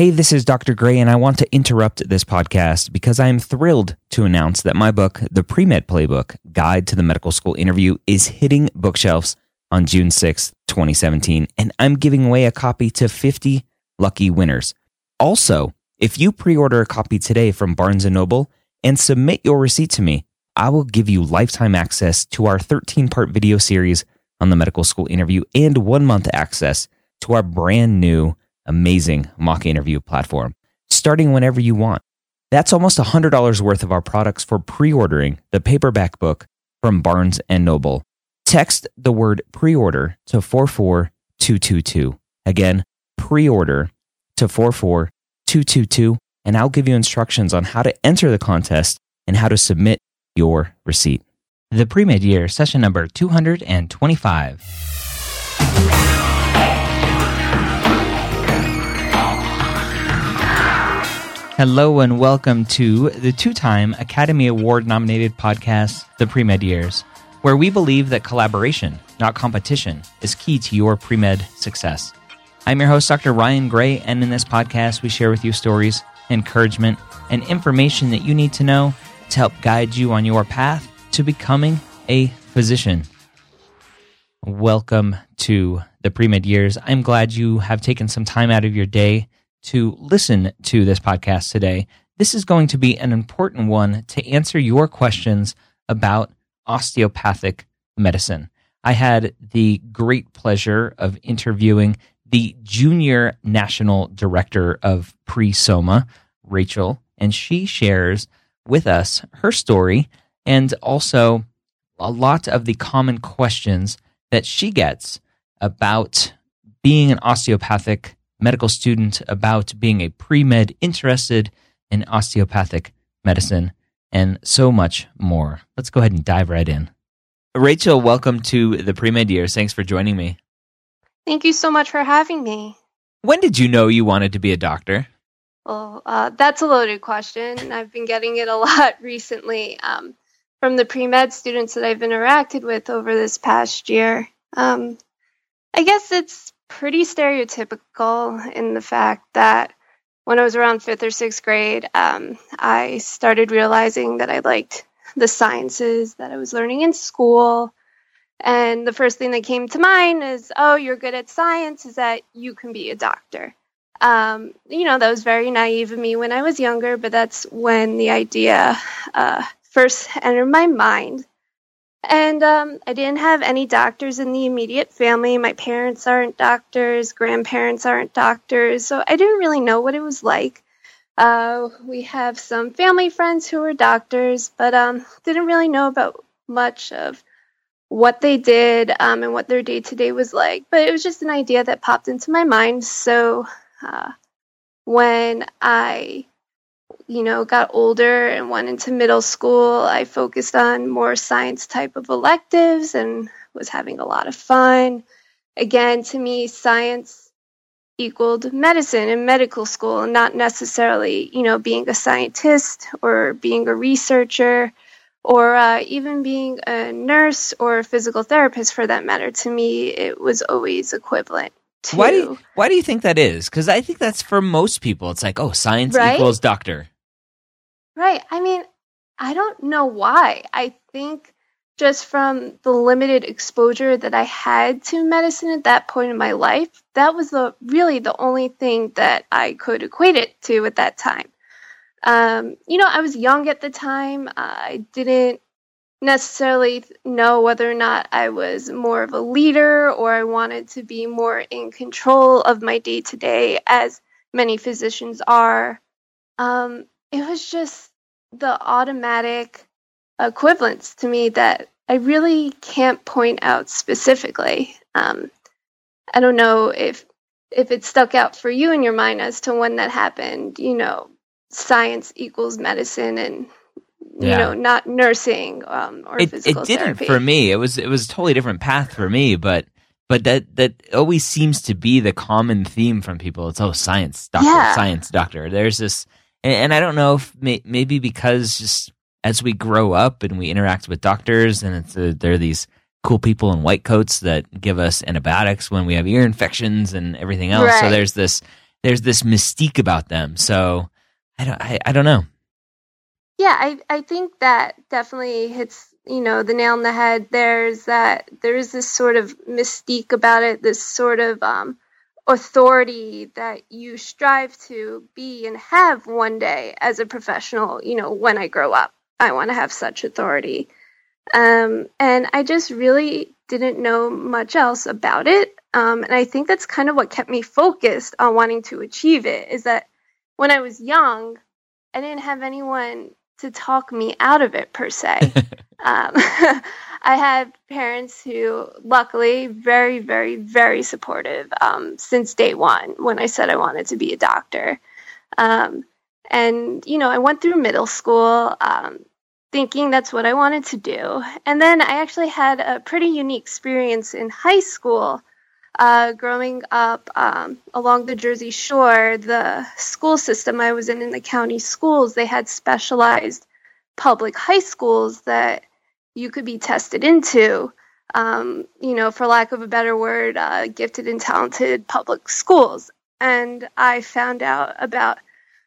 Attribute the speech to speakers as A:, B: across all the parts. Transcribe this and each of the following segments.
A: Hey, this is Dr. Gray, and I want to interrupt this podcast because I am thrilled to announce that my book, The Pre Med Playbook Guide to the Medical School Interview, is hitting bookshelves on June 6th, 2017, and I'm giving away a copy to 50 lucky winners. Also, if you pre-order a copy today from Barnes & Noble and submit your receipt to me, I will give you lifetime access to our 13-part video series on the medical school interview and 1-month access to our brand new amazing mock interview platform, starting whenever you want. That's almost $100 worth of our products for pre-ordering the paperback book from Barnes & Noble. Text the word pre order to 44222. Again, pre order to 44222, and I'll give you instructions on how to enter the contest and how to submit your receipt. The pre med year, session number 225. Hello and welcome to the two time Academy Award nominated podcast, The Pre Med Years where we believe that collaboration, not competition, is key to your pre med success. I'm your host, Dr. Ryan Gray, and in this podcast, we share with you stories, encouragement, and information that you need to know to help guide you on your path to becoming a physician. Welcome to the pre med years. I'm glad you have taken some time out of your day to listen to this podcast today. This is going to be an important one to answer your questions about osteopathic medicine. I had the great pleasure of interviewing the junior national director of Pre-SOMA, Rachel, and she shares with us her story and also a lot of the common questions that she gets about being an osteopathic medical student, about being a pre med interested in osteopathic medicine and so much more. Let's go ahead and dive right in. Rachel, welcome to the pre med years. Thanks for joining me.
B: Thank you so much for having me.
A: When did you know you wanted to be a doctor?
B: Well, uh, that's a loaded question. I've been getting it a lot recently um, from the pre med students that I've interacted with over this past year. Um, I guess it's pretty stereotypical in the fact that when I was around fifth or sixth grade, um, I started realizing that I liked the sciences that I was learning in school. And the first thing that came to mind is, oh, you're good at science, is that you can be a doctor. Um, you know, that was very naive of me when I was younger, but that's when the idea uh, first entered my mind. And um, I didn't have any doctors in the immediate family. My parents aren't doctors, grandparents aren't doctors, so I didn't really know what it was like. Uh, we have some family friends who were doctors, but um, didn't really know about much of what they did um, and what their day to day was like. But it was just an idea that popped into my mind. So uh, when I you know, got older and went into middle school, I focused on more science type of electives and was having a lot of fun. Again, to me, science equaled medicine in medical school, and not necessarily, you know, being a scientist or being a researcher or uh, even being a nurse or a physical therapist for that matter. To me, it was always equivalent. To,
A: why do you, why do you think that is? Because I think that's for most people. It's like, oh, science right? equals doctor.
B: Right. I mean, I don't know why. I think just from the limited exposure that I had to medicine at that point in my life, that was the really the only thing that I could equate it to at that time. Um, you know, I was young at the time. I didn't necessarily know whether or not I was more of a leader or I wanted to be more in control of my day to day, as many physicians are. Um, it was just the automatic equivalence to me that I really can't point out specifically. Um, I don't know if if it stuck out for you in your mind as to when that happened. You know, science equals medicine and you yeah. know not nursing um, or
A: it,
B: physical
A: it didn't
B: therapy.
A: for me it was it was a totally different path for me but but that that always seems to be the common theme from people it's oh science doctor yeah. science doctor there's this and, and, i don't know if may, maybe because just as we grow up and we interact with doctors and it's a, there are these cool people in white coats that give us antibiotics when we have ear infections and everything else right. so there's this there's this mystique about them so I don't I, I don't know.
B: Yeah, I I think that definitely hits you know the nail on the head. There's that there is this sort of mystique about it, this sort of um, authority that you strive to be and have one day as a professional. You know, when I grow up, I want to have such authority. Um, and I just really didn't know much else about it. Um, and I think that's kind of what kept me focused on wanting to achieve it. Is that when I was young, I didn't have anyone to talk me out of it per se. um, I had parents who, luckily, very, very, very supportive um, since day one when I said I wanted to be a doctor. Um, and, you know, I went through middle school um, thinking that's what I wanted to do. And then I actually had a pretty unique experience in high school uh, growing up um, along the Jersey Shore, the school system I was in in the county schools, they had specialized public high schools that you could be tested into. Um, you know, for lack of a better word, uh, gifted and talented public schools. And I found out about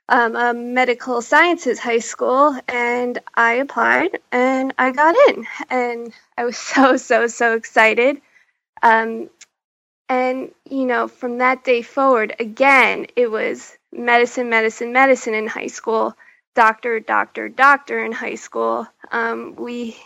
B: um, a medical sciences high school and I applied and I got in. And I was so, so, so excited. Um, and, you know, from that day forward, again, it was medicine, medicine, medicine in high school, doctor, doctor, doctor in high school. Um, we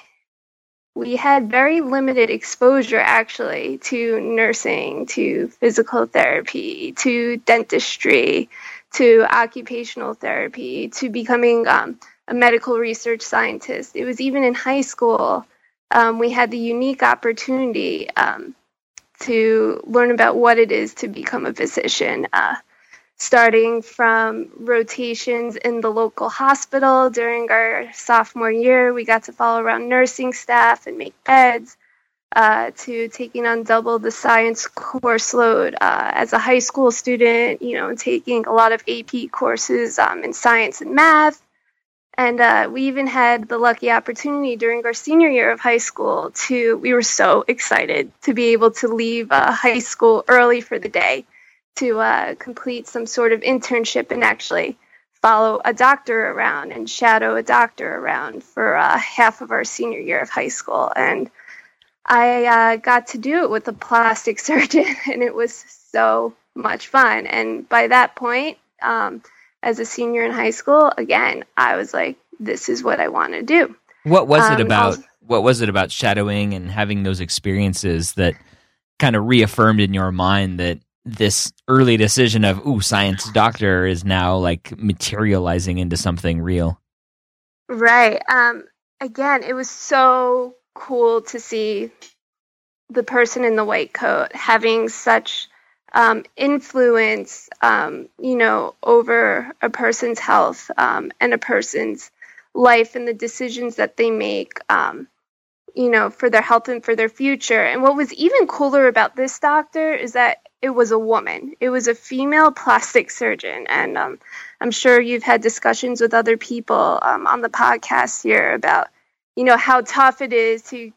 B: we had very limited exposure actually to nursing, to physical therapy, to dentistry, to occupational therapy, to becoming um, a medical research scientist. It was even in high school, um, we had the unique opportunity um, to learn about what it is to become a physician. Uh, starting from rotations in the local hospital during our sophomore year, we got to follow around nursing staff and make beds. Uh, to taking on double the science course load uh, as a high school student, you know, taking a lot of AP courses um, in science and math, and uh, we even had the lucky opportunity during our senior year of high school to, we were so excited to be able to leave uh, high school early for the day to uh, complete some sort of internship and actually follow a doctor around and shadow a doctor around for uh, half of our senior year of high school. And I uh, got to do it with a plastic surgeon, and it was so much fun. And by that point, um, as a senior in high school, again, I was like, this is what I want to do.
A: What was um, it about? what was it about shadowing and having those experiences that kind of reaffirmed in your mind that this early decision of ooh science doctor is now like materializing into something real
B: right um again it was so cool to see the person in the white coat having such um, influence, um, you know, over a person's health um, and a person's life and the decisions that they make, um, you know, for their health and for their future. And what was even cooler about this doctor is that it was a woman. It was a female plastic surgeon, and um, I'm sure you've had discussions with other people um, on the podcast here about you know, how tough it is to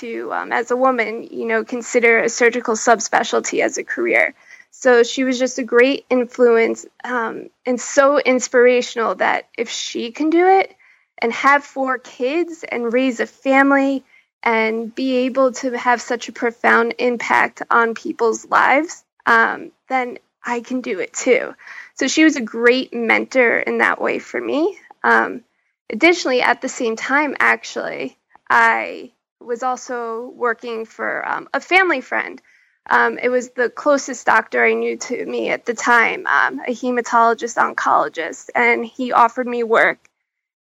B: to um, as a woman, you know, consider a surgical subspecialty as a career. So she was just a great influence um, and so inspirational that if she can do it and have four kids and raise a family and be able to have such a profound impact on people's lives, um, then I can do it too. So she was a great mentor in that way for me. Um, additionally, at the same time, actually, I was also working for um, a family friend. Um, it was the closest doctor I knew to me at the time, um, a hematologist oncologist, and he offered me work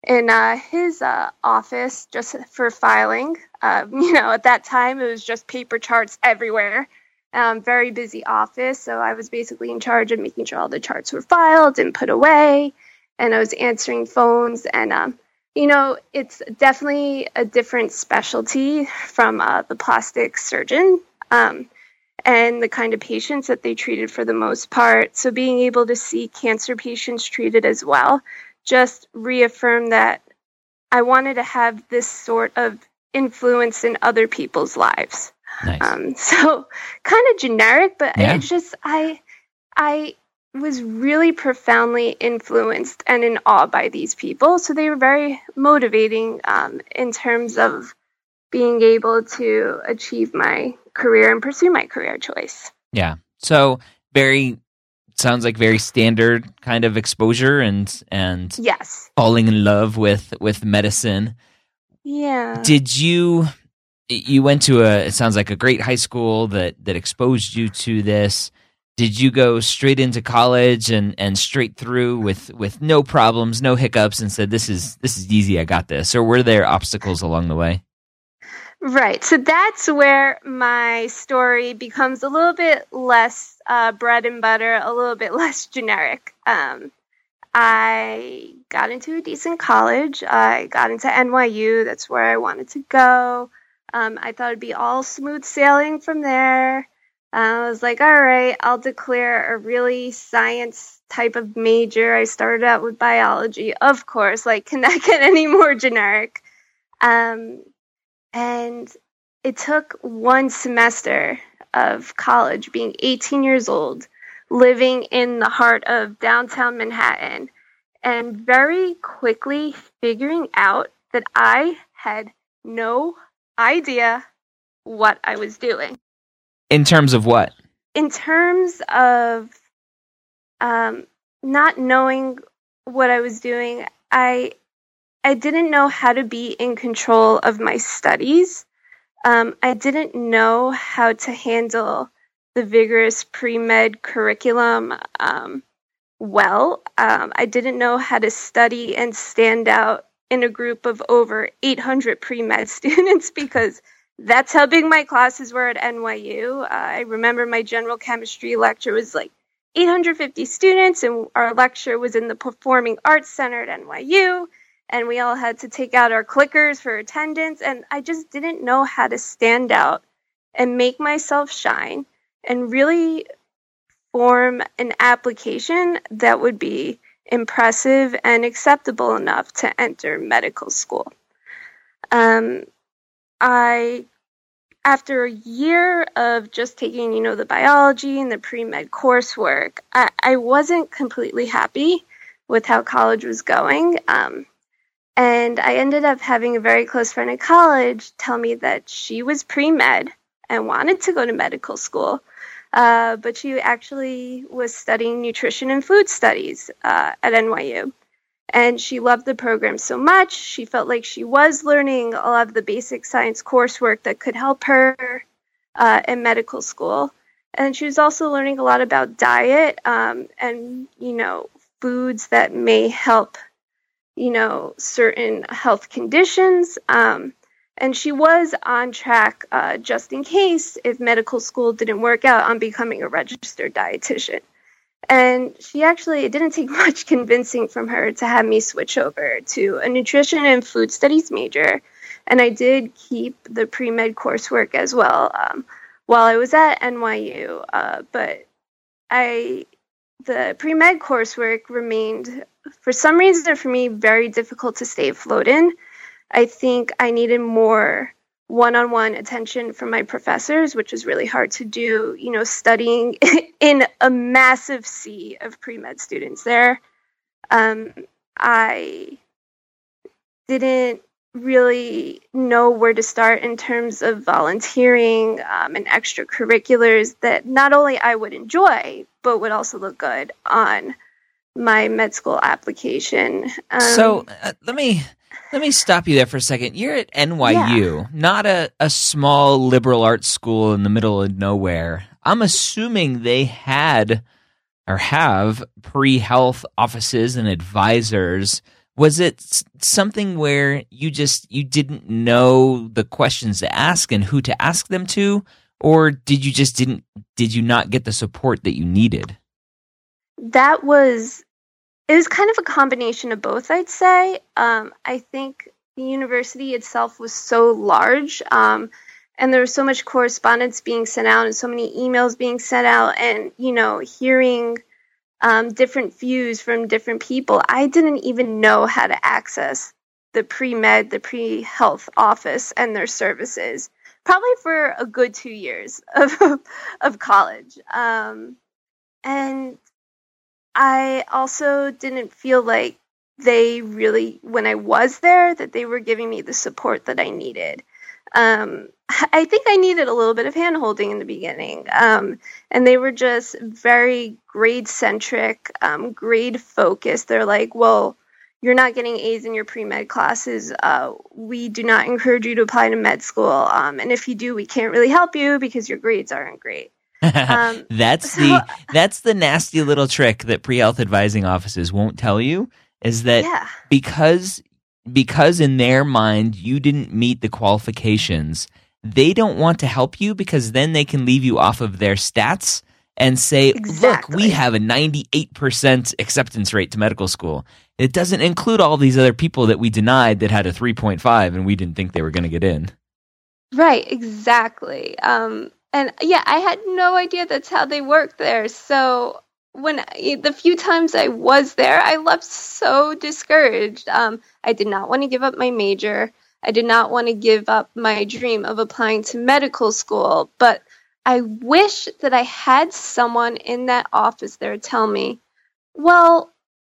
B: in uh, his uh, office just for filing. Uh, you know, at that time, it was just paper charts everywhere. Um, very busy office, so I was basically in charge of making sure all the charts were filed and put away, and I was answering phones. And um, you know, it's definitely a different specialty from uh, the plastic surgeon. Um, and the kind of patients that they treated for the most part. So, being able to see cancer patients treated as well just reaffirmed that I wanted to have this sort of influence in other people's lives. Nice. Um, so kind of generic, but yeah. it's just I I was really profoundly influenced and in awe by these people. So they were very motivating um, in terms of being able to achieve my career and pursue my career choice.
A: Yeah. So very sounds like very standard kind of exposure and and
B: yes
A: falling in love with with medicine
B: yeah
A: did you you went to a it sounds like a great high school that that exposed you to this did you go straight into college and and straight through with with no problems no hiccups and said this is this is easy i got this or were there obstacles along the way?
B: Right. So that's where my story becomes a little bit less uh, bread and butter a little bit less generic. Um, i got into a decent college. I got into NYU that's where i wanted to go. Um, I thought it'd be all smooth sailing from there. I was like, all right, I'll declare a really science type of major. I started out with biology, of course, like, can that get any more generic? Um, and it took one semester of college, being 18 years old, living in the heart of downtown Manhattan, and very quickly figuring out that I had no idea what I was doing.
A: In terms of what?
B: In terms of um, not knowing what I was doing, I I didn't know how to be in control of my studies. Um, I didn't know how to handle the vigorous pre med curriculum um, well. Um, I didn't know how to study and stand out in a group of over 800 pre med students because that's how big my classes were at NYU. Uh, I remember my general chemistry lecture was like 850 students, and our lecture was in the Performing Arts Center at NYU. And we all had to take out our clickers for attendance. And I just didn't know how to stand out and make myself shine and really form an application that would be impressive and acceptable enough to enter medical school. Um, I, after a year of just taking, you know, the biology and the pre med coursework, I, I wasn't completely happy with how college was going. Um, and I ended up having a very close friend in college tell me that she was pre med and wanted to go to medical school uh, but she actually was studying nutrition and food studies uh, at NYU. And she loved the program so much, she felt like she was learning a lot of the basic science coursework that could help her uh, in medical school. And she was also learning a lot about diet um, and, you know, foods that may help, you know, certain health conditions. Um, and she was on track, uh, just in case if medical school didn't work out, on becoming a registered dietitian. And she actually, it didn't take much convincing from her to have me switch over to a nutrition and food studies major. And I did keep the pre med coursework as well um, while I was at NYU. Uh, but I, the pre med coursework remained, for some reason for me, very difficult to stay afloat in I think I needed more one on one attention from my professors, which is really hard to do, you know, studying in a massive sea of pre med students there. Um, I didn't really know where to start in terms of volunteering um, and extracurriculars that not only I would enjoy, but would also look good on my med school application.
A: Um, so uh, let me let me stop you there for a second. You're at NYU, yeah. not a, a small liberal arts school in the middle of nowhere. I'm assuming they had or have pre health offices and advisors. Was it something where you just you didn't know the questions to ask and who to ask them to, or did you just didn't did you not get the support that you needed?
B: That was it was kind of a combination of both, I'd say. Um, I think the university itself was so large, um, and there was so much correspondence being sent out and so many emails being sent out, and you know, hearing um, different views from different people. I didn't even know how to access the pre med, the pre health office, and their services. Probably for a good two years of of college. Um, and I also didn't feel like they really, when I was there, that they were giving me the support that I needed. Um, I think I needed a little bit of hand holding in the beginning. Um, and they were just very grade centric, um, grade focused. They're like, well, you're not getting A's in your pre med classes. Uh, we do not encourage you to apply to med school. Um, and if you do, we can't really help you because your grades aren't great.
A: Um, that's the that's the nasty little trick that pre-health advising offices won't tell you is that yeah. because because in their mind you didn't meet the qualifications, they don't want to help you because then they can leave you off of their stats and say, exactly. "Look, we have a 98% acceptance rate to medical school. It doesn't include all these other people that we denied that had a 3.5 and we didn't think they were going to get in."
B: Right, exactly. Um, and yeah, I had no idea that's how they work there. So when I, the few times I was there, I left so discouraged. Um, I did not want to give up my major. I did not want to give up my dream of applying to medical school. But I wish that I had someone in that office there tell me, well,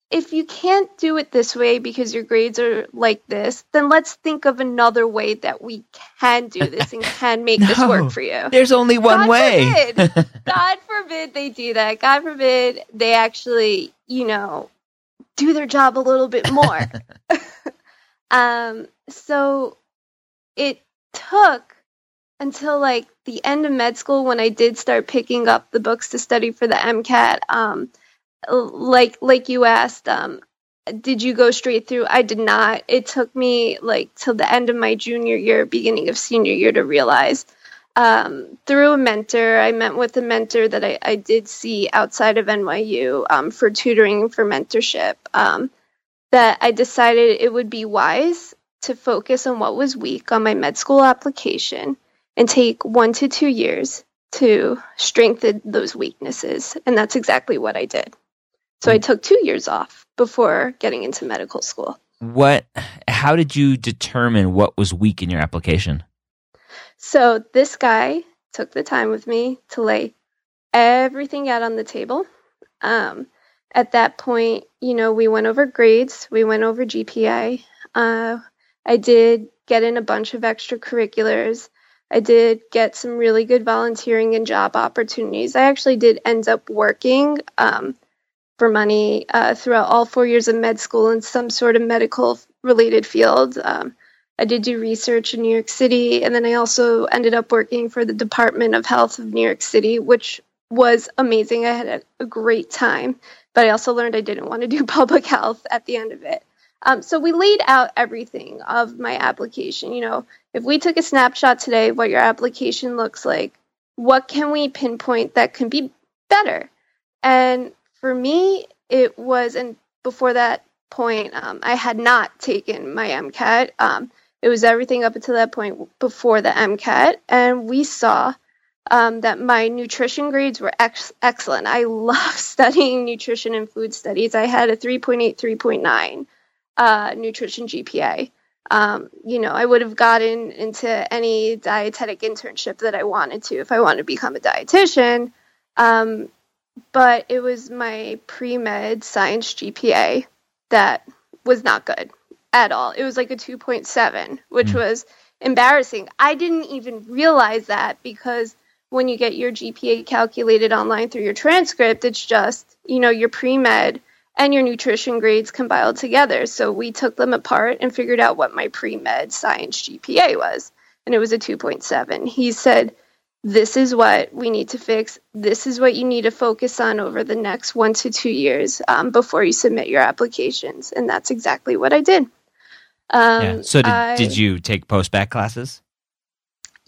B: if you can't do it this way because your grades are like this, then let's think of another way that we can do this and can make no, this work for you.
A: There's only one God way.
B: Forbid, God forbid they do that. God forbid they actually, you know, do their job a little bit more. um, so it took until like the end of med school when I did start picking up the books to study for the MCAT. Um, like like you asked um did you go straight through? I did not. It took me like till the end of my junior year beginning of senior year to realize um, through a mentor i met with a mentor that i, I did see outside of NYU um, for tutoring for mentorship um, that i decided it would be wise to focus on what was weak on my med school application and take one to two years to strengthen those weaknesses. And that's exactly what i did so I took two years off before getting into medical school.
A: What? How did you determine what was weak in your application?
B: So this guy took the time with me to lay everything out on the table. Um, at that point, you know, we went over grades, we went over GPA. Uh, I did get in a bunch of extracurriculars. I did get some really good volunteering and job opportunities. I actually did end up working um, for money uh, throughout all four years of med school in some sort of medical related field. Um, I did do research in New York City, and then I also ended up working for the Department of Health of New York City, which was amazing. I had a, great time, but I also learned I didn't want to do public health at the end of it. Um, so we laid out everything of my application. You know, if we took a snapshot today what your application looks like, what can we pinpoint that can be better? And for me, it was, and before that point, um, I had not taken my MCAT. Um, it was everything up until that point before the MCAT, and we saw um, that my nutrition grades were ex- excellent. I love studying nutrition and food studies. I had a 3.8, 3.9 uh, nutrition GPA. um, you know, I would have gotten into any dietetic internship that I wanted to if I wanted to become a dietitian. Um, but it was my pre med science GPA that was not good at all. It was like a 2.7, which mm. was embarrassing. I didn't even realize that because when you get your GPA calculated online through your transcript, it's just, you know, your pre med and your nutrition grades compiled together. So we took them apart and figured out what my pre med science GPA was. And it was a 2.7. He said, This is what we need to fix. This is what you need to focus on over the next one to two years um, before you submit your applications. And that's exactly what I did.
A: Um, yeah. So did, I, did you take post bac classes?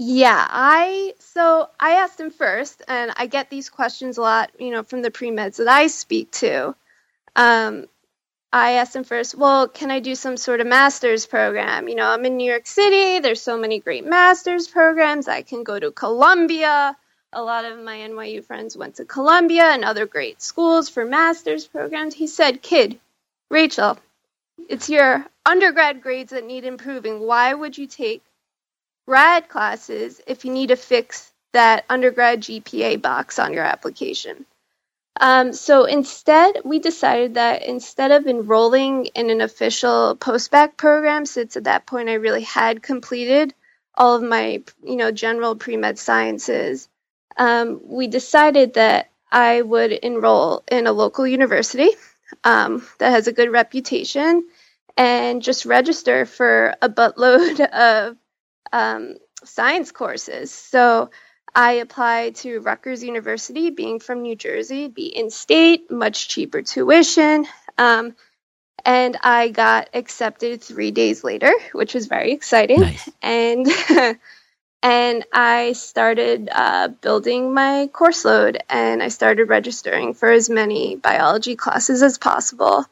B: Yeah, I so I asked him first, and I get these questions a lot, you know, from the pre meds that I speak to. Um, I asked him first, well, can I do some sort of master's program? You know, I'm in New York City. There's so many great master's programs. I can go to Columbia. A lot of my NYU friends went to Columbia and other great schools for master's programs. He said, kid, Rachel, it's your undergrad grades that need improving. Why would you take grad classes if you need to fix that undergrad GPA box on your application? Um, so instead, we decided that instead of enrolling in an official post-bac program, since at that point I really had completed all of my, you know, general pre-med sciences, um, we decided that I would enroll in a local university um, that has a good reputation and just register for a buttload of um, science courses. So I applied to Rutgers University, being from New Jersey, be in state, much cheaper tuition. Um, and I got accepted three days later, which was very exciting. Nice. And and I started uh, building my course load, and I started registering for as many biology classes as possible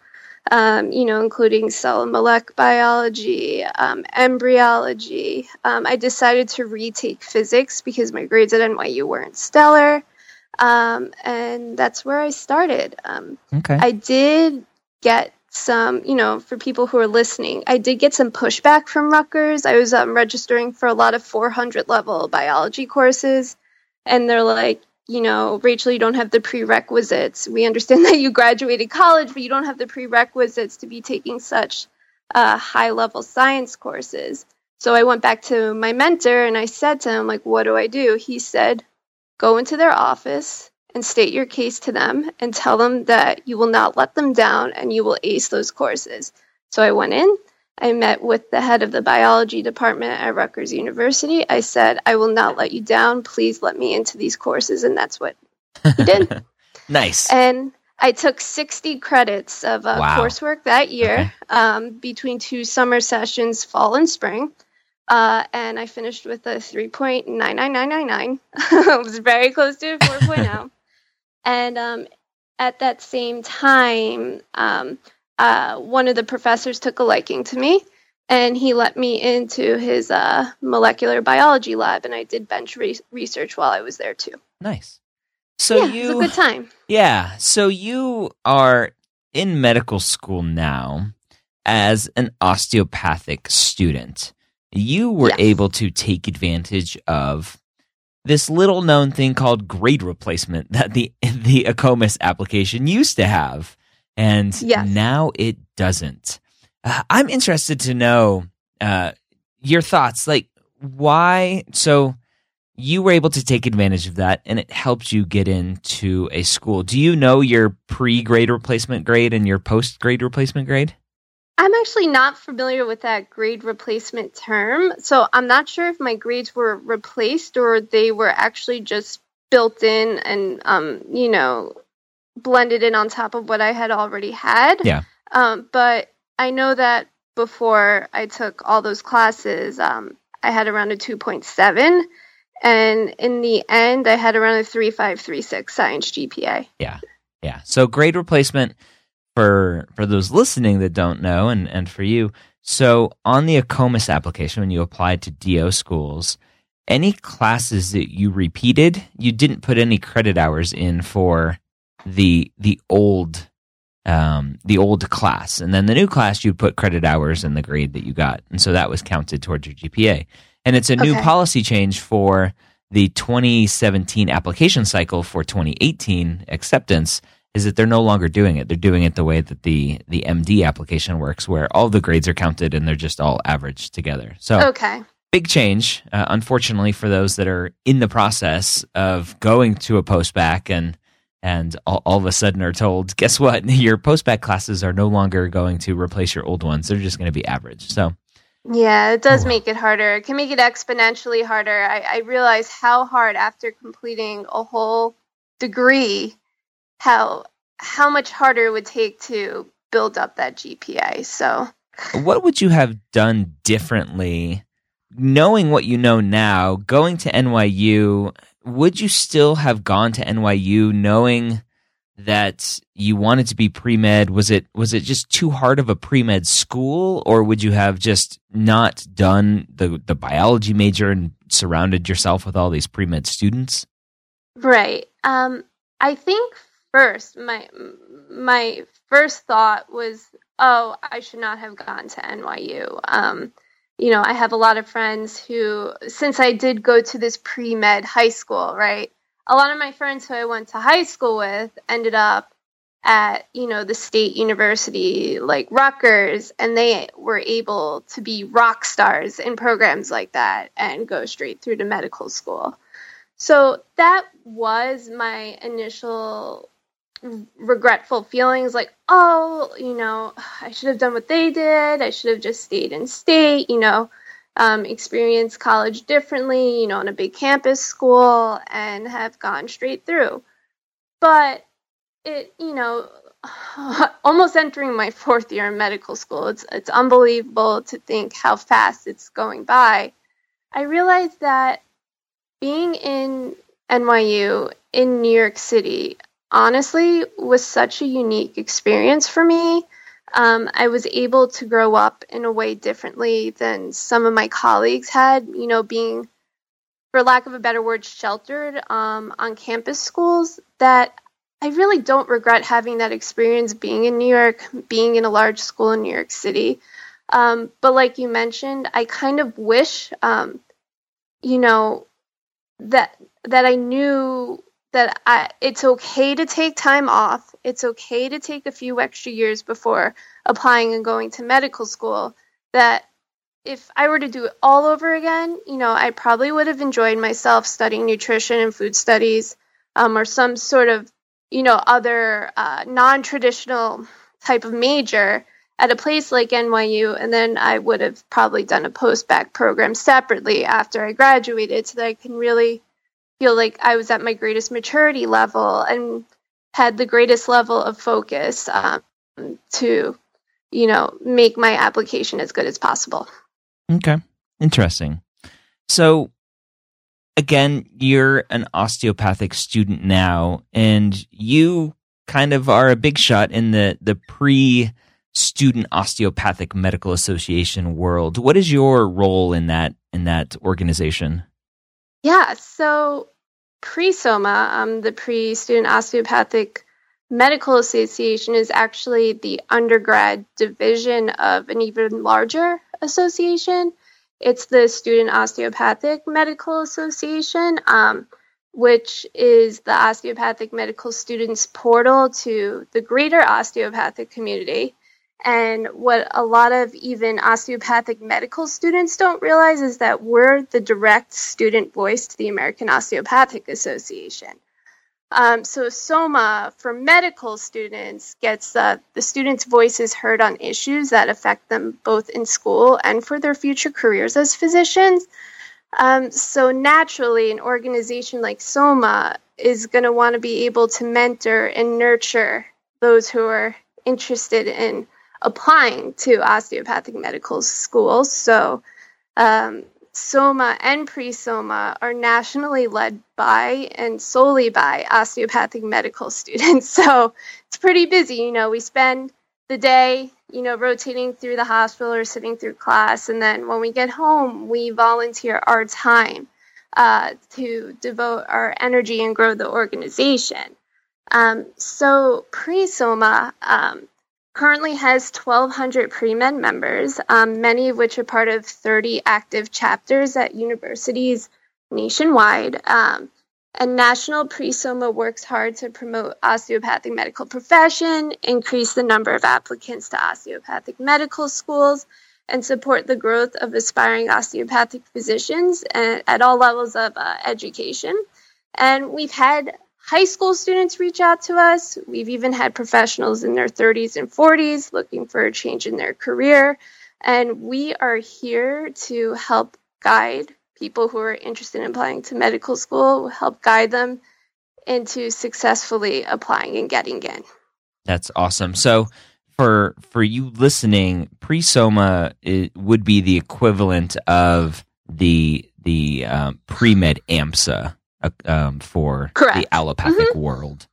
B: um, you know, including cell and molecular biology, um, embryology. Um, I decided to retake physics because my grades at NYU weren't stellar. Um, and that's where I started. Um, okay. I did get some, you know, for people who are listening, I did get some pushback from Rutgers. I was um, registering for a lot of 400 level biology courses, and they're like, you know, Rachel, you don't have the prerequisites. We understand that you graduated college, but you don't have the prerequisites to be taking such uh, high level science courses. So I went back to my mentor and I said to him, like, what do I do? He said, go into their office and state your case to them and tell them that you will not let them down and you will ace those courses. So I went in, I met with the head of the biology department at Rutgers University. I said, I will not let you down. Please let me into these courses. And that's what he did.
A: nice.
B: And I took 60 credits of uh, wow. coursework that year okay. um, between two summer sessions, fall and spring. Uh, and I finished with a 3.99999. it was very close to a 4.0. and um, at that same time, um, uh, one of the professors took a liking to me and he let me into his uh, molecular biology lab and i did bench re- research while i was there too
A: nice so you.
B: yeah,
A: you
B: a good time
A: yeah so you are in medical school now as an osteopathic student you were yes. able to take advantage of this little known thing called grade replacement that the the AACOMAS application used to have and yes. now it doesn't. Uh, I'm interested to know uh, your thoughts. Like, why? So, you were able to take advantage of that, and it helped you get into a school. Do you know your pre grade replacement grade and your post grade replacement grade?
B: I'm actually not familiar with that grade replacement term. So, I'm not sure if my grades were replaced or they were actually just built in and, um, you know, blended in on top of what I had already had.
A: Yeah.
B: Um, but I know that before I took all those classes, um, I had around a 2.7. And in the end, I had around a 3536 science GPA.
A: Yeah. Yeah. So grade replacement for for those listening that don't know and, and for you. So on the AACOMAS application, when you applied to DO schools, any classes that you repeated, you didn't put any credit hours in for the the old um, the old class, and then the new class you'd put credit hours in the grade that you got, and so that was counted towards your GPA. And it's a new policy change for the 2017 application cycle for 2018 acceptance is that they're no longer doing it. They're doing it the way that the the MD application works, where all the grades are counted and they're just all averaged together. So
B: Okay.
A: big change, uh, unfortunately, for those that are in the process of going to a postbac and and all, all of a sudden are told, guess what? Your post bac classes are no longer going to replace your old ones. They're just going to be average. So
B: Yeah, it does
A: Oh.
B: make it harder. It can make it exponentially harder. I, I realize how hard after completing a whole degree, how how much harder it would take to build up that GPA. So
A: what would you have done differently knowing what you know now going to NYU would you still have gone to NYU knowing that you wanted to be pre-med was it was it just too hard of a pre-med school or would you have just not done the the biology major and surrounded yourself with all these pre-med students
B: Right. Um, I think first my my first thought was, oh, I should not have gone to NYU. Um, you know, I have a lot of friends who, since I did go to this pre med high school, right? A lot of my friends who I went to high school with ended up at you know the state university like Rutgers, and they were able to be rock stars in programs like that and go straight through to medical school. So that was my initial regretful feelings like, oh, you know, I should have done what they did. I should have just stayed in state, you know, um, experienced college differently, you know, in a big campus school and have gone straight through. But it, you know, almost entering my fourth year in medical school, it's, it's unbelievable to think how fast it's going by. I realized that being in NYU in New York City honestly was such a unique experience for me. Um, I was able to grow up in a way differently than some of my colleagues had, you know, being, for lack of a better word, sheltered um, on campus schools. That I really don't regret having that experience being in New York, being in a large school in New York City. Um, but like you mentioned, I kind of wish, um, you know, that that I knew that I, it's okay to take time off. It's okay to take a few extra years before applying and going to medical school. That if I were to do it all over again, you know, I probably would have enjoyed myself studying nutrition and food studies um, or some sort of, you know, other uh, non traditional type of major at a place like NYU. And then I would have probably done a post bac program separately after I graduated so that I can really feel like I was at my greatest maturity level and had the greatest level of focus um, to, you know, make my application as good as possible.
A: Okay. Interesting. So again, you're an osteopathic student now and you kind of are a big shot in the the pre student osteopathic medical association world. What is your role in that in that organization?
B: Yeah, so pre-SOMA, um, the pre-student osteopathic medical association is actually the undergrad division of an even larger association. It's the Student Osteopathic Medical Association, um, which is the osteopathic medical students portal to the greater osteopathic community. And what a lot of even osteopathic medical students don't realize is that we're the direct student voice to the American Osteopathic Association. Um, so SOMA for medical students gets uh, the students' voices heard on issues that affect them both in school and for their future careers as physicians. Um, so naturally, an organization like SOMA is going to want to be able to mentor and nurture those who are interested in applying to osteopathic medical schools. So, um, SOMA and pre SOMA are nationally led by and solely by osteopathic medical students. So, it's pretty busy. You know, we spend the day, you know, rotating through the hospital or sitting through class. And then when we get home, we volunteer our time uh, to devote our energy and grow the organization. Um, so pre-SOMA um, currently has 1,200 pre-med members, um, many of which are part of 30 active chapters at universities nationwide. Um, and National Pre-SOMA works hard to promote osteopathic medical profession, increase the number of applicants to osteopathic medical schools, and support the growth of aspiring osteopathic physicians at, at all levels of uh, education. And we've had high school students reach out to us. We've even had professionals in their 30s and 40s looking for a change in their career. And we are here to help guide people who are interested in applying to medical school, help guide them into successfully applying and getting in.
A: That's awesome. So, for for you listening, pre-soma would be the equivalent of the the um, pre-med AMSA uh, um, for
B: Correct.
A: the allopathic
B: Mhm.
A: world.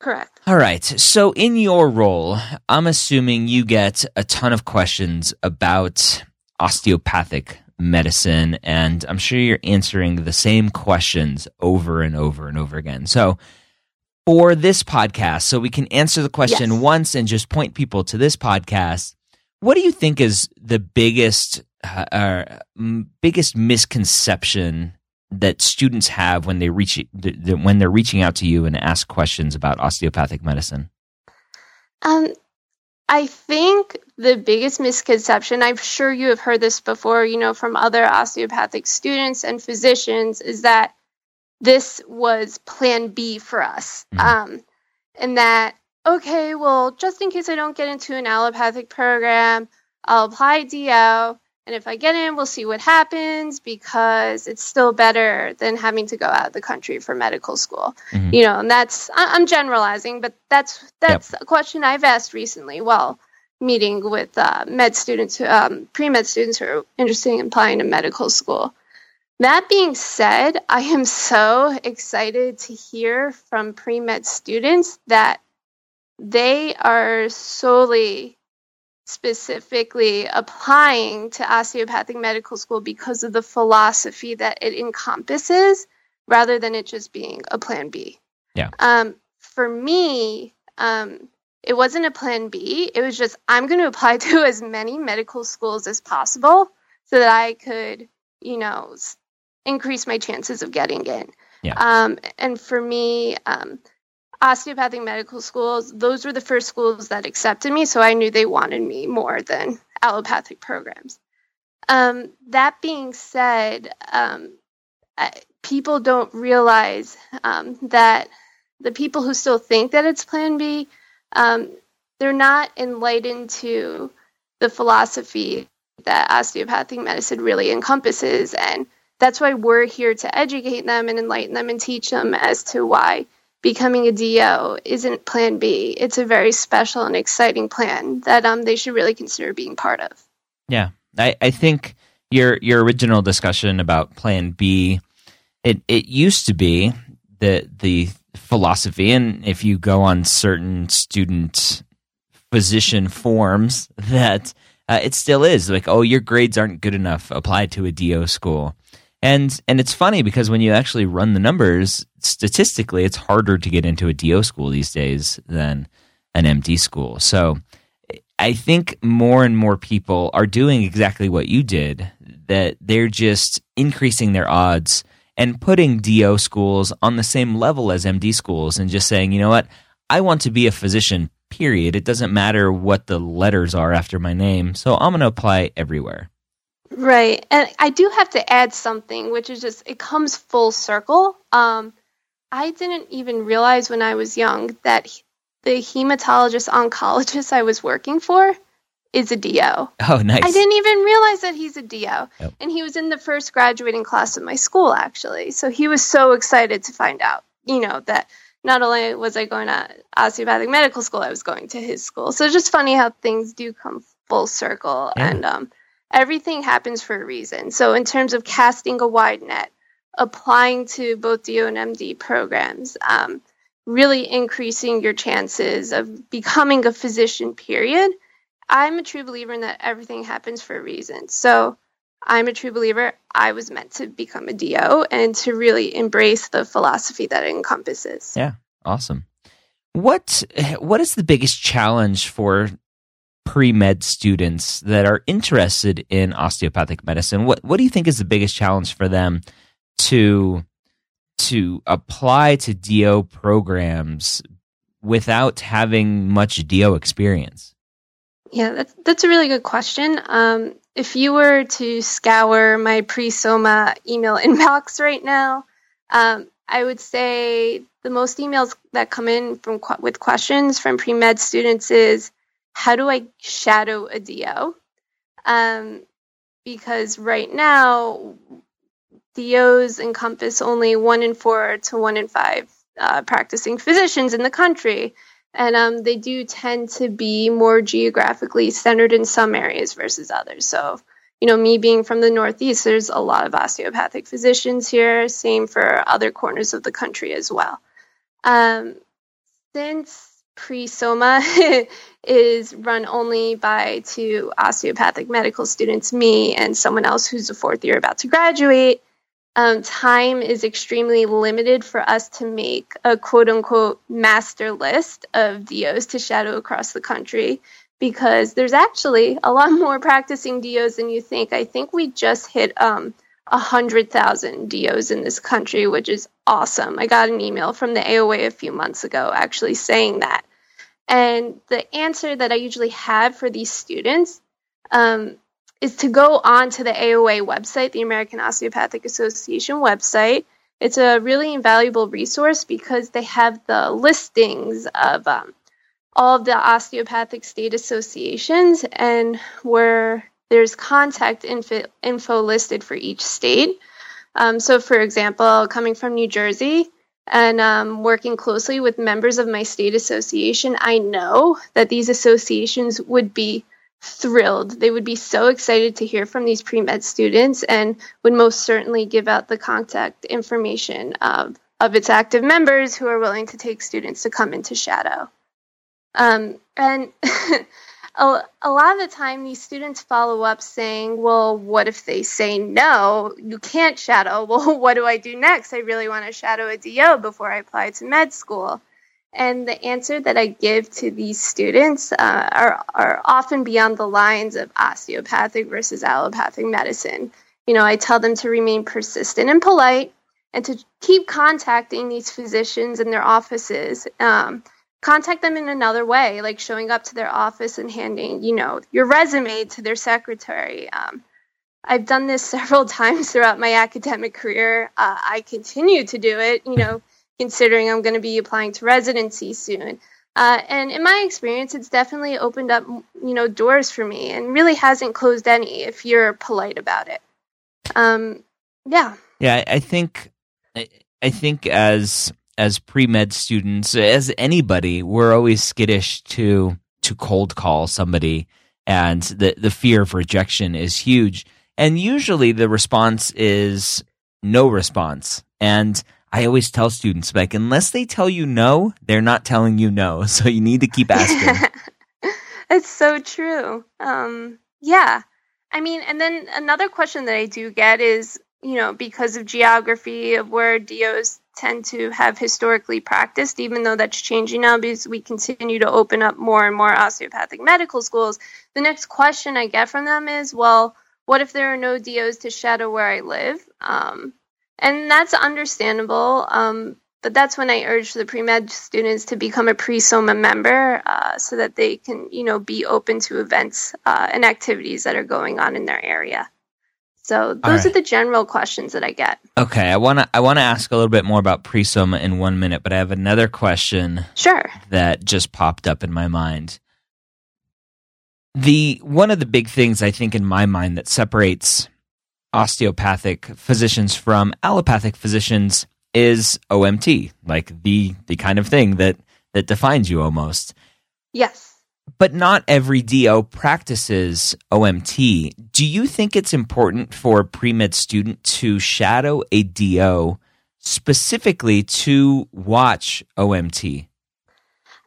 B: Correct.
A: All right. So, in your role, I'm assuming you get a ton of questions about osteopathic medicine, and I'm sure you're answering the same questions over and over and over again. So, for this podcast, so we can answer the question
B: Yes.
A: once and just point people to this podcast, what do you think is the biggest uh, uh, biggest misconception that students have when they reach th- th- when they're reaching out to you and ask questions about osteopathic medicine?
B: Um, I think the biggest misconception, I'm sure you have heard this before, you know, from other osteopathic students and physicians, is that this was plan B for us.
A: Mhm.
B: Um, and that, okay, well, just in case I don't get into an allopathic program, I'll apply DO. And if I get in, we'll see what happens because it's still better than having to go out of the country for medical school.
A: Mhm.
B: You know, and that's I'm generalizing, but that's that's a question I've asked recently while meeting with uh, med students, who- um, pre med students who are interested in applying to medical school. That being said, I am so excited to hear from pre med students that they are solely specifically applying to osteopathic medical school because of the philosophy that it encompasses rather than it just being a plan B.
A: Yeah.
B: Um, for me, um, it wasn't a plan B. It was just I'm going to apply to as many medical schools as possible so that I could, you know, increase my chances of getting in.
A: Yeah.
B: Um, and for me, um, osteopathic medical schools, those were the first schools that accepted me, so I knew they wanted me more than allopathic programs. Um, that being said, um, I, people don't realize um, that the people who still think that it's Plan B, um, they're not enlightened to the philosophy that osteopathic medicine really encompasses, and that's why we're here to educate them and enlighten them and teach them as to why becoming a DO isn't Plan B. It's a very special and exciting plan that um, they should really consider being part of.
A: Yeah, I, I think your your original discussion about Plan B, it it used to be the the philosophy, and if you go on certain student physician forms, that uh, it still is like, oh, your grades aren't good enough. Apply to a DO school. And and it's funny because when you actually run the numbers, statistically, it's harder to get into a DO school these days than an MD school. So I think more and more people are doing exactly what you did, that they're just increasing their odds and putting DO schools on the same level as MD schools and just saying, you know what, I want to be a physician, period. It doesn't matter what the letters are after my name, so I'm going to apply everywhere.
B: Right. And I do have to add something, which is just it comes full circle. Um, I didn't even realize when I was young that he- the hematologist oncologist I was working for is a DO.
A: Oh, nice.
B: I didn't even realize that he's a DO.
A: Yep.
B: And he was in the first graduating class of my school, actually. So he was so excited to find out, you know, that not only was I going to osteopathic medical school, I was going to his school. So it's just funny how things do come full circle.
A: Yeah.
B: And um, everything happens for a reason. So, in terms of casting a wide net, applying to both DO and MD programs, um, really increasing your chances of becoming a physician, period. I'm a true believer in that everything happens for a reason. So, I'm a true believer. I was meant to become a DO and to really embrace the philosophy that it encompasses.
A: Yeah. Awesome. What what is the biggest challenge for pre med students that are interested in osteopathic medicine? What what do you think is the biggest challenge for them to to apply to DO programs without having much DO experience?
B: Yeah, that's that's a really good question. Um, if you were to scour my pre-SOMA email inbox right now, um, I would say the most emails that come in from with questions from pre med students is how do I shadow a DO? Um, because right now, DOs encompass only one in four to one in five uh, practicing physicians in the country. And um, they do tend to be more geographically centered in some areas versus others. So, you know, me being from the Northeast, there's a lot of osteopathic physicians here, same for other corners of the country as well. Um, since pre-SOMA is run only by two osteopathic medical students, me and someone else who's a fourth year about to graduate, um, time is extremely limited for us to make a quote unquote master list of DOs to shadow across the country because there's actually a lot more practicing DOs than you think. I think we just hit um, 100,000 DOs in this country, which is awesome. I got an email from the AOA a few months ago actually saying that. And the answer that I usually have for these students um, is to go on to the AOA website, the American Osteopathic Association website. It's a really invaluable resource because they have the listings of um, all of the osteopathic state associations and where there's contact info, info listed for each state. Um, so, for example, coming from New Jersey and um, working closely with members of my state association, I know that these associations would be thrilled. They would be so excited to hear from these pre med students and would most certainly give out the contact information of, of its active members who are willing to take students to come into Shadow. Um, and a, a lot of the time these students follow up saying, well, what if they say no, you can't shadow? Well, what do I do next? I really want to shadow a DO before I apply to med school. And the answer that I give to these students uh, are, are often beyond the lines of osteopathic versus allopathic medicine. You know, I tell them to remain persistent and polite and to keep contacting these physicians in their offices um, contact them in another way, like showing up to their office and handing, you know, your resume to their secretary. Um, I've done this several times throughout my academic career. Uh, I continue to do it, you know, considering I'm going to be applying to residency soon. Uh, and in my experience, it's definitely opened up, you know, doors for me, and really hasn't closed any if you're polite about it. Um, yeah.
A: Yeah, I think, I think as as pre med students, as anybody, we're always skittish to to cold call somebody, and the the fear of rejection is huge. And usually, the response is no response. And I always tell students, like, unless they tell you no, they're not telling you no. So you need to keep asking.
B: it's so true. Um, yeah. I mean, and then another question that I do get is, you know, because of geography of where DOs tend to have historically practiced, even though that's changing now because we continue to open up more and more osteopathic medical schools. The next question I get from them is, well, what if there are no DOs to shadow where I live? Um, and that's understandable. Um, but that's when I urge the pre-med students to become a pre-SOMA member uh, so that they can, you know, be open to events uh, and activities that are going on in their area. So those right. are the general questions that I get.
A: Okay, I want to I want to ask a little bit more about pre-SOMA in 1 minute, but I have another question.
B: Sure.
A: That just popped up in my mind. The one of the big things I think in my mind that separates osteopathic physicians from allopathic physicians is OMT, like the the kind of thing that that defines you almost.
B: Yes
A: but not every DO practices OMT. Do you think it's important for a pre med student to shadow a DO specifically to watch OMT?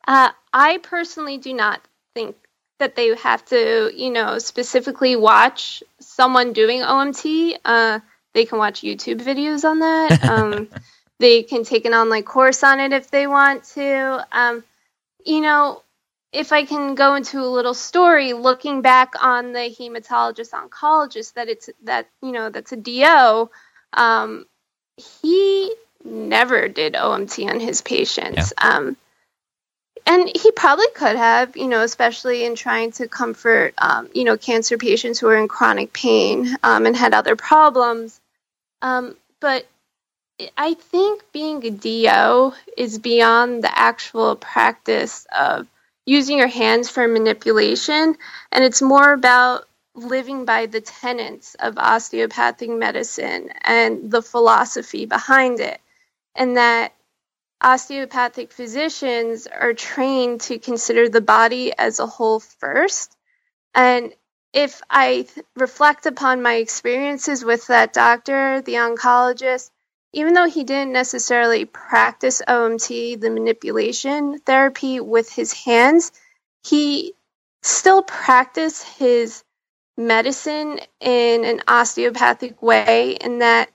B: Uh, I personally do not think that they have to, you know, specifically watch someone doing OMT. Uh, they can watch YouTube videos on that. Um, they can take an online course on it if they want to. Um, you know, if I can go into a little story, looking back on the hematologist oncologist that it's that you know that's a DO, um, he never did OMT on his patients. Yeah. Um, and he probably could have, you know, especially in trying to comfort, um, you know, cancer patients who are in chronic pain um, and had other problems. Um, but I think being a DO is beyond the actual practice of using your hands for manipulation, and it's more about living by the tenets of osteopathic medicine and the philosophy behind it. And that osteopathic physicians are trained to consider the body as a whole first. And if I th- reflect upon my experiences with that doctor, the oncologist, even though he didn't necessarily practice OMT, the manipulation therapy with his hands, he still practiced his medicine in an osteopathic way, in that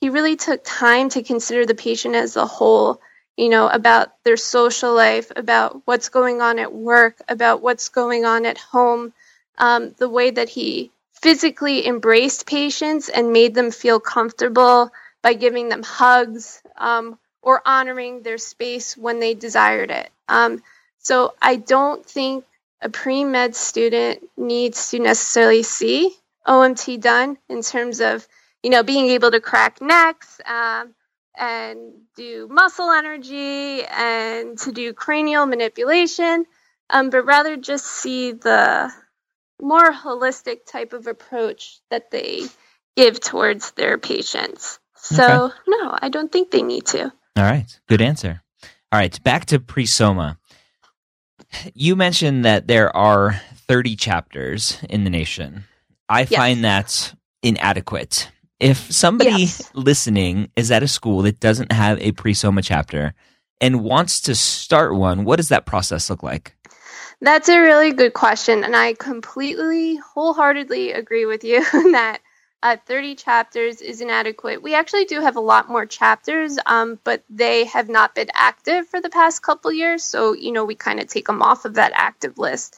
B: he really took time to consider the patient as a whole you know, about their social life, about what's going on at work, about what's going on at home, um, the way that he physically embraced patients and made them feel comfortable by giving them hugs um, or honoring their space when they desired it. Um, so I don't think a pre med student needs to necessarily see OMT done in terms of, you know, being able to crack necks, um, and do muscle energy and to do cranial manipulation, um, but rather just see the more holistic type of approach that they give towards their patients. So, okay. no, I don't think they need to.
A: All right. Good answer. All right. Back to Presoma. You mentioned that there are 30 chapters in the nation. I yes. find that inadequate. If somebody yes. listening is at a school that doesn't have a pre-soma chapter and wants to start one, what does that process look like?
B: That's a really good question. And I completely, wholeheartedly agree with you that uh, 30 chapters is inadequate. We actually do have a lot more chapters, um, but they have not been active for the past couple years. So, you know, we kind of take them off of that active list.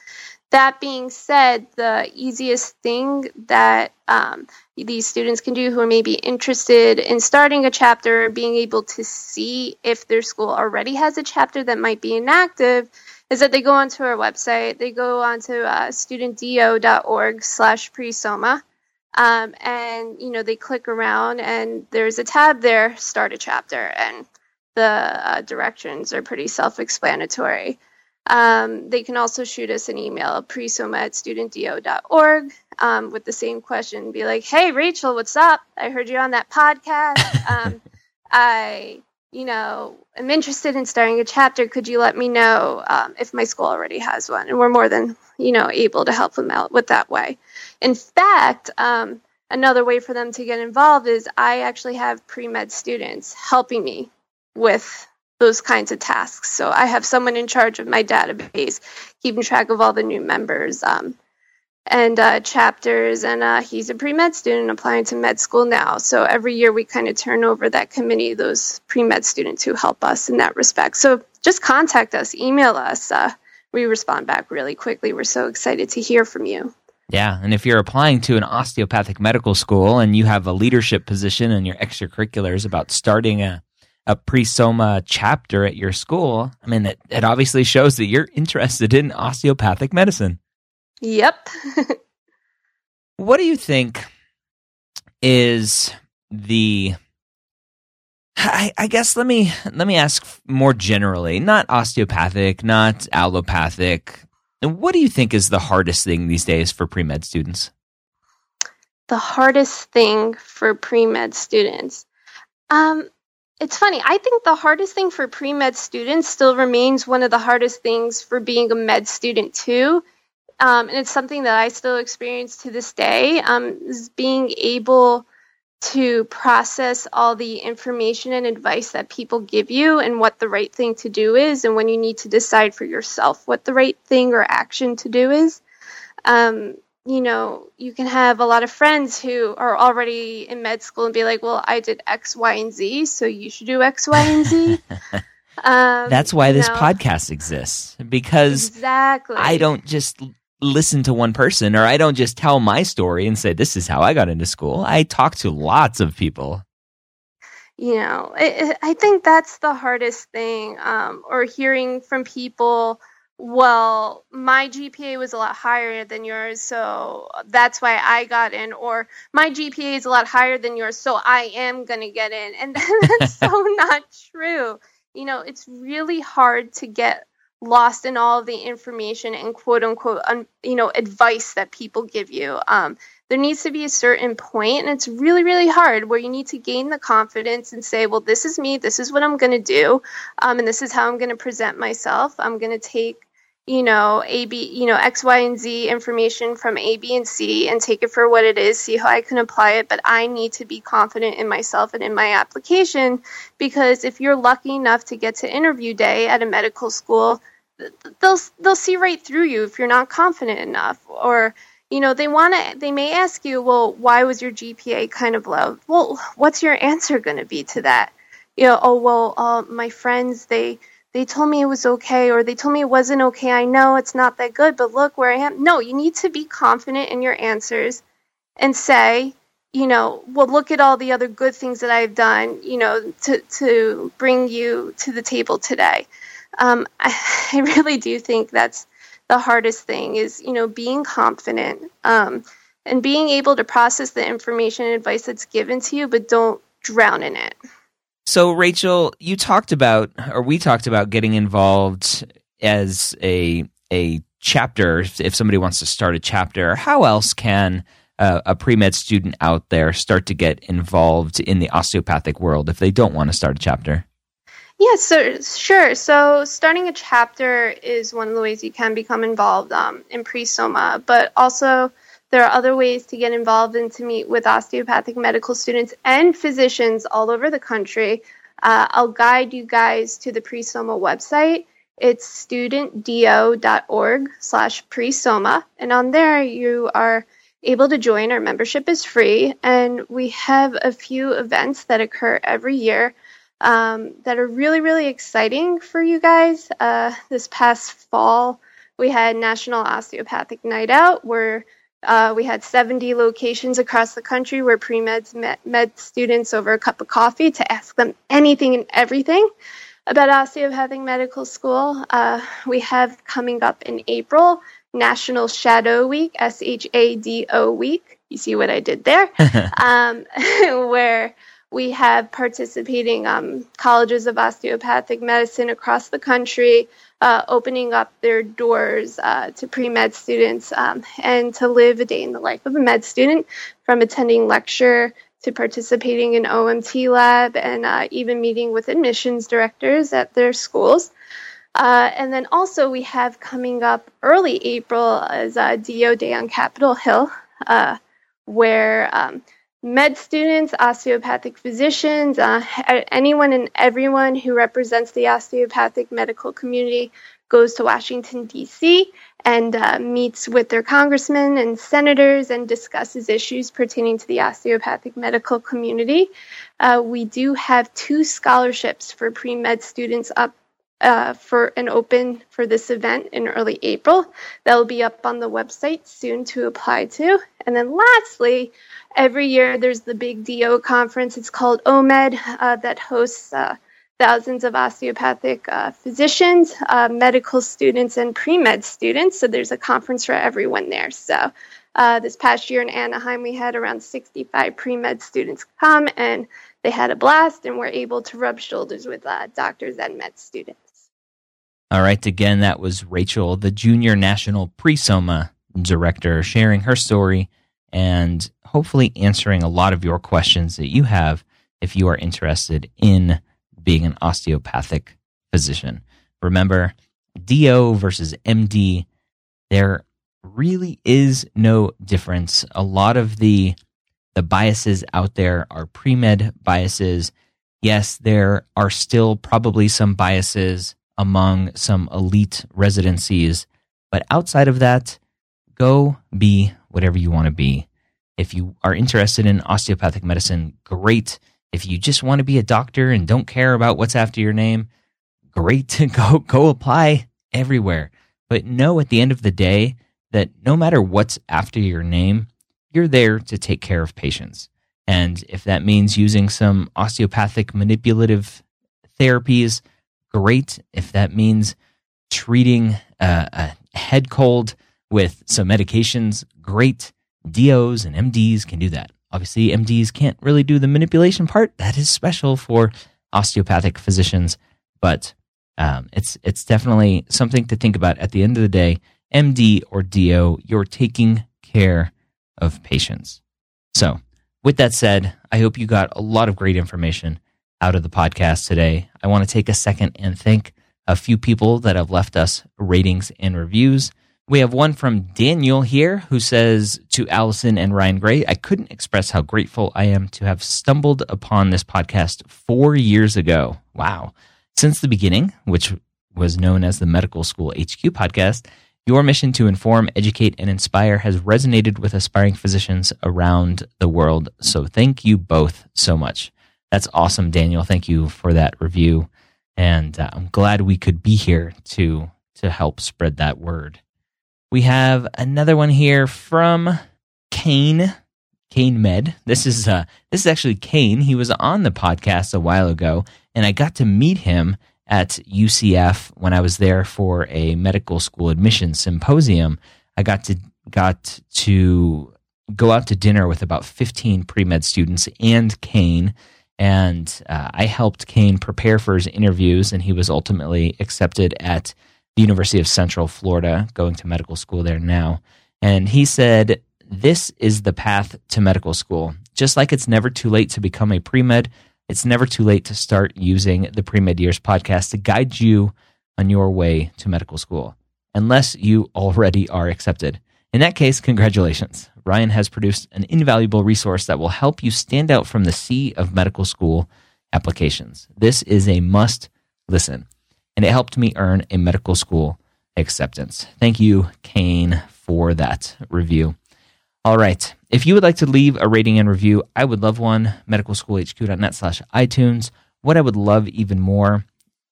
B: That being said, the easiest thing that um, these students can do who are maybe interested in starting a chapter, being able to see if their school already has a chapter that might be inactive, is that they go onto our website. They go onto uh, studentdo.org slash presoma. Um, and you know they click around and there's a tab there start a chapter and the uh, directions are pretty self-explanatory um, they can also shoot us an email, presoma at studentdo.org, um, with the same question. Be like, hey, Rachel, what's up? I heard you on that podcast. Um, I, you know, am interested in starting a chapter. Could you let me know um, if my school already has one? And we're more than, you know, able to help them out with that way. In fact, um, another way for them to get involved is I actually have pre med students helping me with those kinds of tasks. So I have someone in charge of my database, keeping track of all the new members um, and uh, chapters. And uh, he's a pre med student applying to med school now. So every year we kind of turn over that committee, those pre med students who help us in that respect. So just contact us, email us. Uh, we respond back really quickly. We're so excited to hear from you.
A: Yeah, and if you're applying to an osteopathic medical school and you have a leadership position in your extracurriculars about starting a a pre-soma chapter at your school, I mean, it, it obviously shows that you're interested in osteopathic medicine.
B: Yep.
A: what do you think is the I, I, guess let me let me ask more generally, not osteopathic, not allopathic. And what do you think is the hardest thing these days for pre med students?
B: The hardest thing for pre med students. Um, it's funny. I think the hardest thing for pre med students still remains one of the hardest things for being a med student, too. Um, and it's something that I still experience to this day um, is being able to process all the information and advice that people give you and what the right thing to do is, and when you need to decide for yourself what the right thing or action to do is. Um, you know, you can have a lot of friends who are already in med school and be like, well, I did X, Y, and Z, so you should do X, Y, and Z. Um,
A: That's why this
B: know,
A: podcast exists because
B: exactly.
A: I don't just listen to one person or I don't just tell my story and say, this is how I got into school. I talk to lots of people.
B: you know I, I think that's the hardest thing um, or hearing from people well my gpa was a lot higher than yours so that's why i got in or my gpa is a lot higher than yours so i am going to get in and that's so not true you know it's really hard to get lost in all of the information and quote unquote un, you know advice that people give you. Um, there needs to be a certain point and it's really really hard where you need to gain the confidence and say well this is me this is what i'm going to do um, and this is how i'm going to present myself. I'm going to take you know a b you know x y and z information from a b and c and take it for what it is see how i can apply it. But i need to be confident in myself and in my application because if you're lucky enough to get to interview day at a medical school they'll they'll see right through you if you're not confident enough. Or you know they want to they may ask you well why was your gpa kind of low? Well what's your answer going to be to that? You know oh well uh, my friends they they told me it was okay or they told me it wasn't okay. I know it's not that good but look where i am. No you need to be confident in your answers and say you know well look at all the other good things that i've done you know to to bring you to the table today um, I, I really do think that's the hardest thing is you know being confident um, and being able to process the information and advice that's given to you but don't drown in it
A: So, Rachel, you talked about, or we talked about getting involved as a a chapter. If, somebody wants to start a chapter, how else can a pre med student out there start to get involved in the osteopathic world if they don't want to start a chapter?
B: Yeah, so sure. So starting a chapter is one of the ways you can become involved um, in pre-soma, but also there are other ways to get involved and to meet with osteopathic medical students and physicians all over the country. Uh, I'll guide you guys to the pre-soma website. It's studentdo.org slash pre-soma, and on there you are able to join. Our membership is free, and we have a few events that occur every year um, that are really, really exciting for you guys. Uh, this past fall, we had National Osteopathic Night Out, where uh, we had 70 locations across the country where pre meds met med students over a cup of coffee to ask them anything and everything about osteopathic medical school. Uh, we have coming up in April National Shadow Week, S H A D O Week. You see what I did there? um, where we have participating um, colleges of osteopathic medicine across the country uh, opening up their doors uh, to pre med students um, and to live a day in the life of a med student from attending lecture to participating in OMT lab and uh, even meeting with admissions directors at their schools. Uh, and then also we have coming up early April as uh, DO Day on Capitol Hill, uh, where um, med students, osteopathic physicians, uh, anyone and everyone who represents the osteopathic medical community goes to Washington, D.C., and uh, meets with their congressmen and senators and discusses issues pertaining to the osteopathic medical community. Uh, we do have two scholarships for pre med students up uh, for an open for this event in early April. That will be up on the website soon to apply to. And then lastly, every year there's the big DO conference. It's called OMED uh, that hosts uh, thousands of osteopathic uh, physicians, uh, medical students, and pre med students. So there's a conference for everyone there. So uh, this past year in Anaheim, we had around 65 pre med students come and they had a blast and were able to rub shoulders with doctors and med students.
A: All right. Again, that was Rachel, the Junior National Pre-Soma Director, sharing her story and hopefully answering a lot of your questions that you have if you are interested in being an osteopathic physician. Remember, DO versus MD, there really is no difference. A lot of the the biases out there are pre-med biases. Yes, there are still probably some biases among some elite residencies. But outside of that, go be whatever you want to be. If you are interested in osteopathic medicine, great. If you just want to be a doctor and don't care about what's after your name, great to go go apply everywhere. But know at the end of the day that no matter what's after your name, you're there to take care of patients. And if that means using some osteopathic manipulative therapies, great. If that means treating a, a head cold with some medications, great. DOs and MDs can do that. Obviously, MDs can't really do the manipulation part. That is special for osteopathic physicians, but um, it's it's definitely something to think about. At the end of the day, MD or DO, you're taking care of patients. So, with that said, I hope you got a lot of great information out of the podcast today. I want to take a second and thank a few people that have left us ratings and reviews. We have one from Daniel here who says to Allison and Ryan Gray, I couldn't express how grateful I am to have stumbled upon this podcast four years ago. Wow. Since the beginning, which was known as the Medical School HQ podcast, your mission to inform, educate, and inspire has resonated with aspiring physicians around the world. So thank you both so much. That's awesome, Daniel. Thank you for that review. And uh, I'm glad we could be here to, to help spread that word. We have another one here from Kane, Kane Med. This is uh, this is actually Kane. He was on the podcast a while ago, and I got to meet him at UCF when I was there for a medical school admission symposium. I got to got to go out to dinner with about 15 pre med students and Kane. And uh, I helped Kane prepare for his interviews, and he was ultimately accepted at the University of Central Florida, going to medical school there now. And he said, This is the path to medical school. Just like it's never too late to become a pre med, it's never too late to start using the Pre Med Years podcast to guide you on your way to medical school, unless you already are accepted. In that case, congratulations. Ryan has produced an invaluable resource that will help you stand out from the sea of medical school applications. This is a must listen and it helped me earn a medical school acceptance. Thank you, Kane, for that review. All right. If you would like to leave a rating and review, I would love one. Medicalschoolhq.net slash iTunes. What I would love even more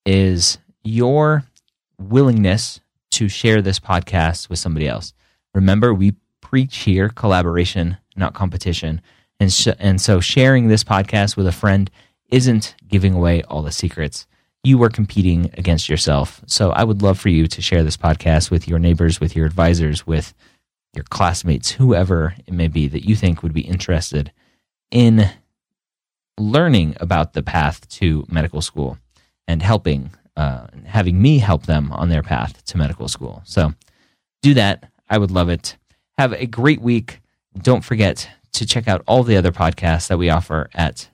A: is your willingness to share this podcast with somebody else. Remember, we preach here collaboration, not competition. And, sh- and so sharing this podcast with a friend isn't giving away all the secrets you are competing against yourself. So I would love for you to share this podcast with your neighbors, with your advisors, with your classmates, whoever it may be that you think would be interested in learning about the path to medical school and helping, uh, having me help them on their path to medical school. So do that. I would love it. Have a great week. Don't forget to check out all the other podcasts that we offer at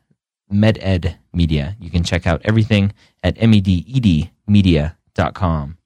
A: MedEd Media. You can check out everything at mededmedia.com.